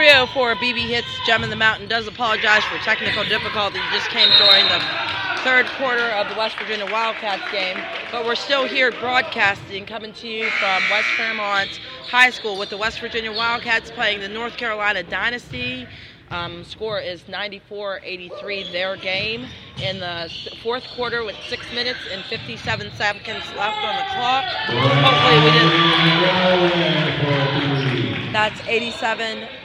304 BB Hits Gem in the Mountain does apologize for technical difficulty. Just came during the third quarter of the West Virginia Wildcats game, but we're still here broadcasting, coming to you from West Fairmont High School with the West Virginia Wildcats playing the North Carolina Dynasty. Um, score is 94-83 their game in the fourth quarter with six minutes and 57 seconds left on the clock. Hopefully we didn't. That's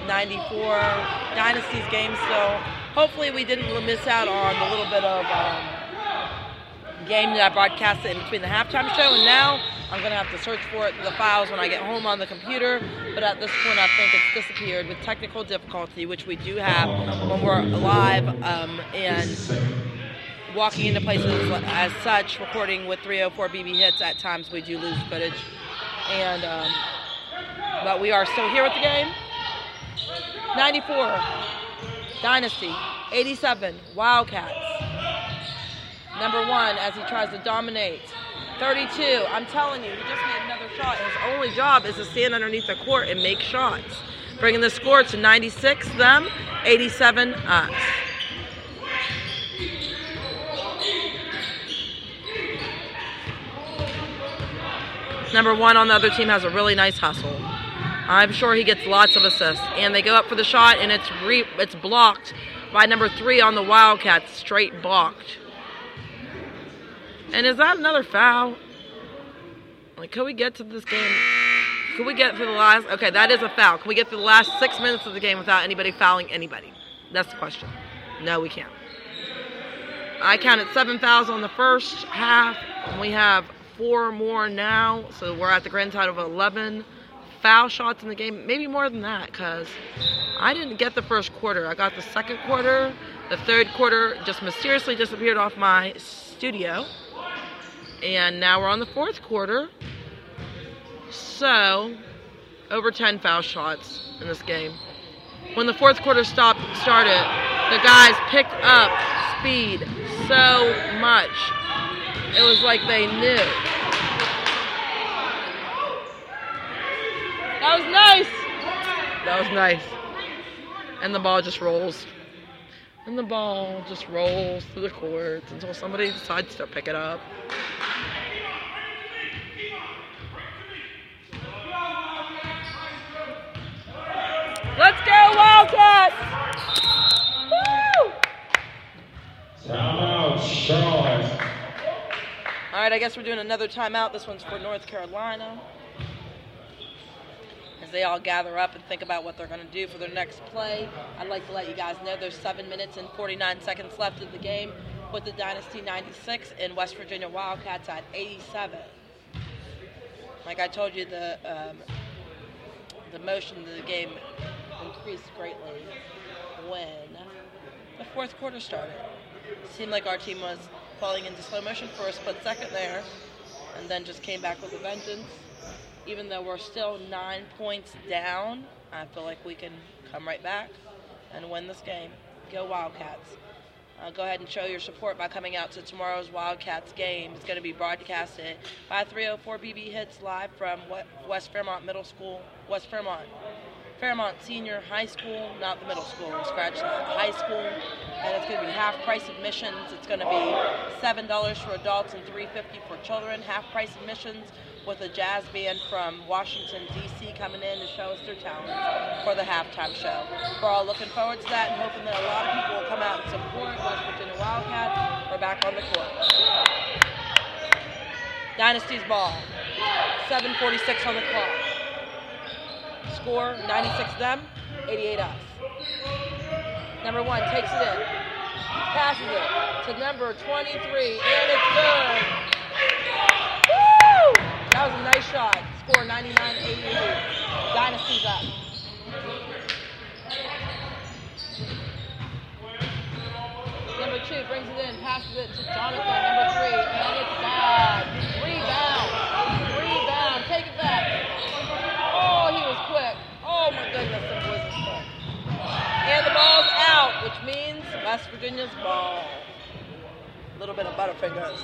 87-94 Dynasties game So Hopefully we didn't miss out on the little bit of um, game that I broadcasted in between the halftime show, and now I'm going to have to search for it the files when I get home on the computer. But at this point, I think it's disappeared with technical difficulty, which we do have when we're live um, and walking into places as such. Recording with 304 BB hits, at times we do lose footage, and um, but we are still here with the game. 94 Dynasty, 87 Wildcats number one as he tries to dominate. 32. I'm telling you, he just made another shot. His only job is to stand underneath the court and make shots. Bringing the score to 96 them, 87 us. Number one on the other team has a really nice hustle. I'm sure he gets lots of assists. And they go up for the shot, and it's re- it's blocked by number three on the Wildcats, straight blocked. And is that another foul? Like, can we get to this game? Can we get through the last? Okay, that is a foul. Can we get through the last six minutes of the game without anybody fouling anybody? That's the question. No, we can't. I counted seven fouls on the first half, and we have four more now. So we're at the grand total of 11 foul shots in the game. Maybe more than that, because I didn't get the first quarter. I got the second quarter. The third quarter just mysteriously disappeared off my studio. And now we're on the fourth quarter. So, over 10 foul shots in this game. When the fourth quarter stopped, started, the guys picked up speed so much. It was like they knew. That was nice. That was nice. And the ball just rolls. And the ball just rolls through the courts until somebody decides to pick it up. Let's go Wildcats! Woo! Timeout, Charlotte. All right, I guess we're doing another timeout. This one's for North Carolina. They all gather up and think about what they're going to do for their next play, I'd like to let you guys know there's 7 minutes and 49 seconds left in the game with the Dynasty 96 and West Virginia Wildcats at 87. Like I told you, the um, the motion of the game increased greatly when the fourth quarter started. It seemed like our team was falling into slow motion for a split second there, and then just came back with a vengeance. Even though we're still nine points down, I feel like we can come right back and win this game. Go Wildcats. Uh, go ahead and show your support by coming out to tomorrow's Wildcats game. It's going to be broadcasted by 304 BB Hits live from West Fairmont Middle School, West Fairmont Fairmont Senior High School, not the middle school, scratch that, high school. And it's going to be half price admissions. It's going to be $7 for adults and $3.50 for children. Half price admissions with a jazz band from Washington, D.C. coming in to show us their talent for the halftime show. We're all looking forward to that and hoping that a lot of people will come out and support West Virginia Wildcats. We're back on the court. Dynasty's ball. 7.46 on the clock. Score 96 them, 88 us. Number one takes it in, passes it to number 23, and it's good. That was a nice shot. Score 99 88. Dynasty's up. Number two brings it in, passes it to Jonathan, number three, and it's bad. Rebound. Rebound. Take it back. Oh, he was quick. Oh my goodness, the boys quick. And the ball's out, which means West Virginia's ball. A little bit of Butterfingers.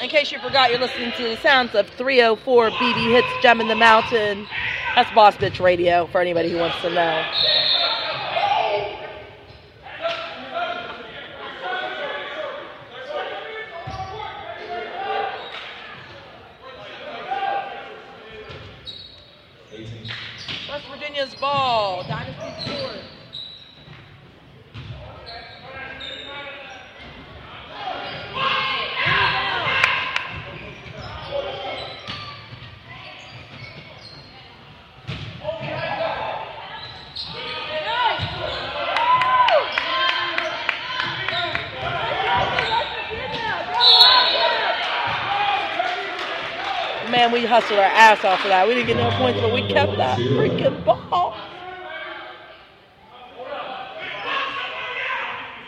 In case you forgot, you're listening to the sounds of 304 BB Hits Gem in the Mountain. That's Boss Bitch Radio for anybody who wants to know. West Virginia's ball Court. Man, we hustled our ass off of that. We didn't get no points, but we kept that freaking ball.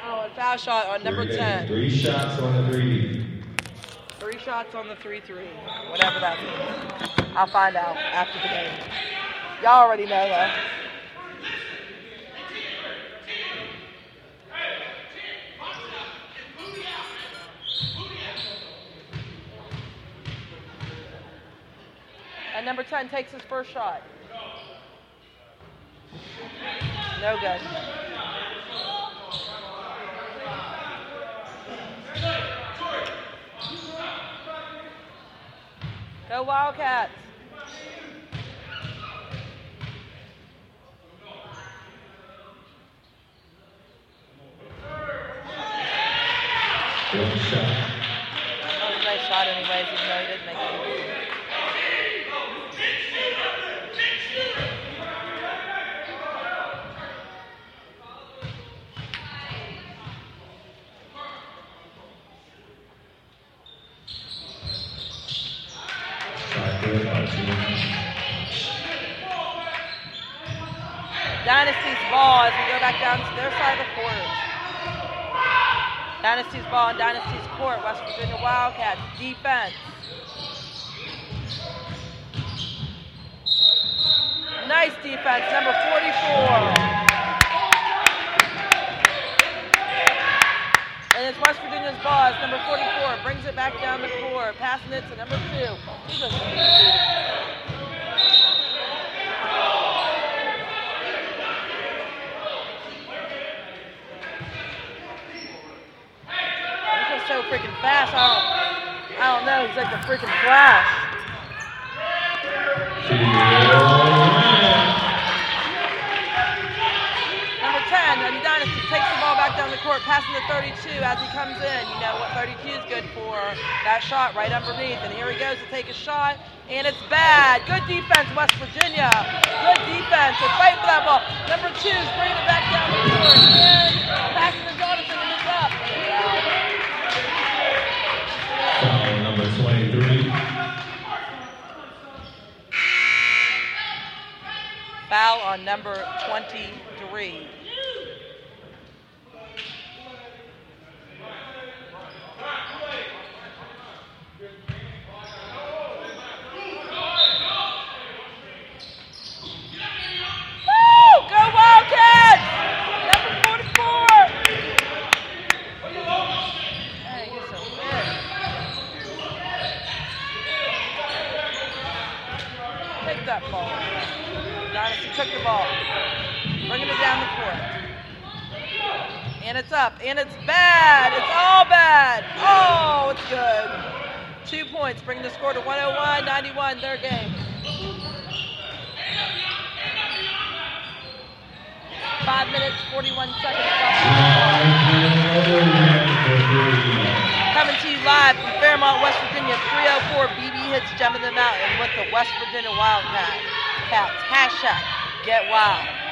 Oh, and foul shot on number 10. Three shots on the three. Three shots on the 3 3. Whatever that means. I'll find out after the game. Y'all already know though. Number 10 takes his first shot. No good. Go Wildcats. Down to their side of the court. Dynasty's ball in Dynasty's court. West Virginia Wildcats defense. Nice defense, number 44. And it's West Virginia's ball. Number 44. Brings it back down the court. Passing it to number two. He's a He's just so fast. I don't, I don't know. He's like a freaking Flash. Number 10, and Dynasty takes the ball back down the court, passing to 32 as he comes in. You know what 32 is good for. That shot right underneath. And here he goes to take a shot, and it's bad. Good defense, West Virginia. Good defense. They're fighting for that ball. Number two is bringing it back down the court. And passing Foul on number 23. Woo! Go Wildcats! Number 44! Hey, you're so big. Take that ball. Dynasty took the ball. Bringing it down the court. And it's up. And it's bad. It's all bad. Oh, it's good. Two points, bringing the score to 101 91, their game. Five minutes, 41 seconds. Coming to you live from Fairmont, West Virginia, 304 BB Hits Gem in the Mountain with the West Virginia Wildcat. Cats. Hashtag get wild.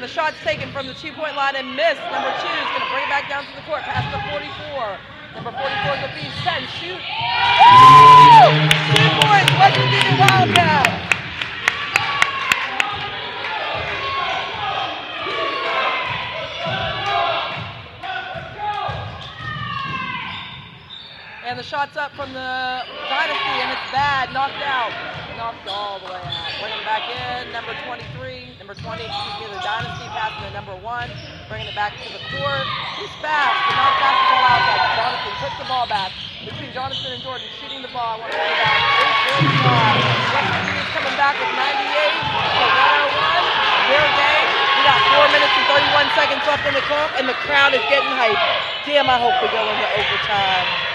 And the shot's taken from the two-point line and missed. Number two is going to bring it back down to the court, past the 44. Number 44 is a beast. 10, shoot. Woo! Two points, West Virginia Wildcats. And the shot's up from the Dynasty, and it's bad, knocked out. Knocked all the way out. Bringing it back in, number 23, number 20, excuse me, the Dynasty passing to number one. Bringing it back to the court. He's fast, but not fast the ball outside. Jonathan took the ball back. Between Jonathan and Jordan shooting the ball. I want to say that. 845. West coming back with 98 to 101. Their game. We got 4 minutes and 31 seconds left in the clock, and the crowd is getting hyped. Damn, I hope we go into overtime.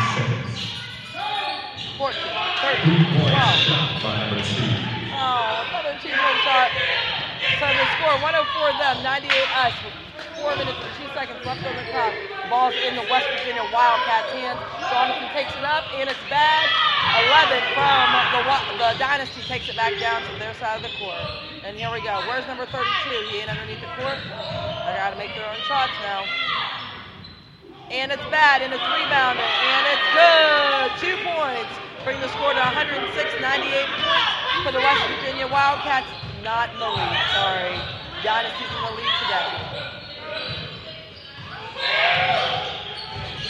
Seconds. 14, 13, Three-point 12. shot by number. Oh, another two point shot. So the score 104 them, 98 us. Four minutes and two seconds left on the clock. Ball's in the West Virginia Wildcats' hands. Jonathan takes it up, and it's bad. 11 from the the Dynasty takes it back down to their side of the court. And here we go. Where's number 32? He ain't underneath the court. They got to make their own shots now. And it's bad, and it's rebounded, and it's good. Two points. Bring the score to 106, 98 points for the West Virginia Wildcats. Not in the lead, sorry. Dynasty's in the lead today.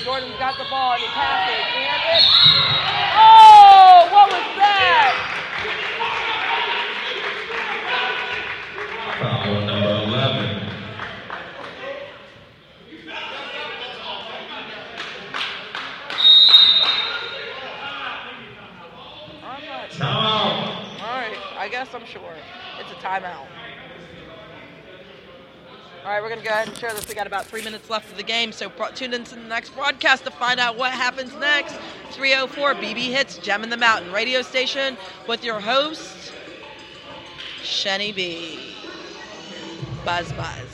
Jordan's got the ball, and he passes, and it's... Oh, what was that? Foul on number eleven. I'm not Timeout. All right, I guess I'm sure. It's a timeout. All right, we're going to go ahead and share this. We got about three minutes left of the game, so tune into the next broadcast to find out what happens next. 304 BB Hits Gem in the Mountain radio station with your host, Shenny B. Buzz Buzz.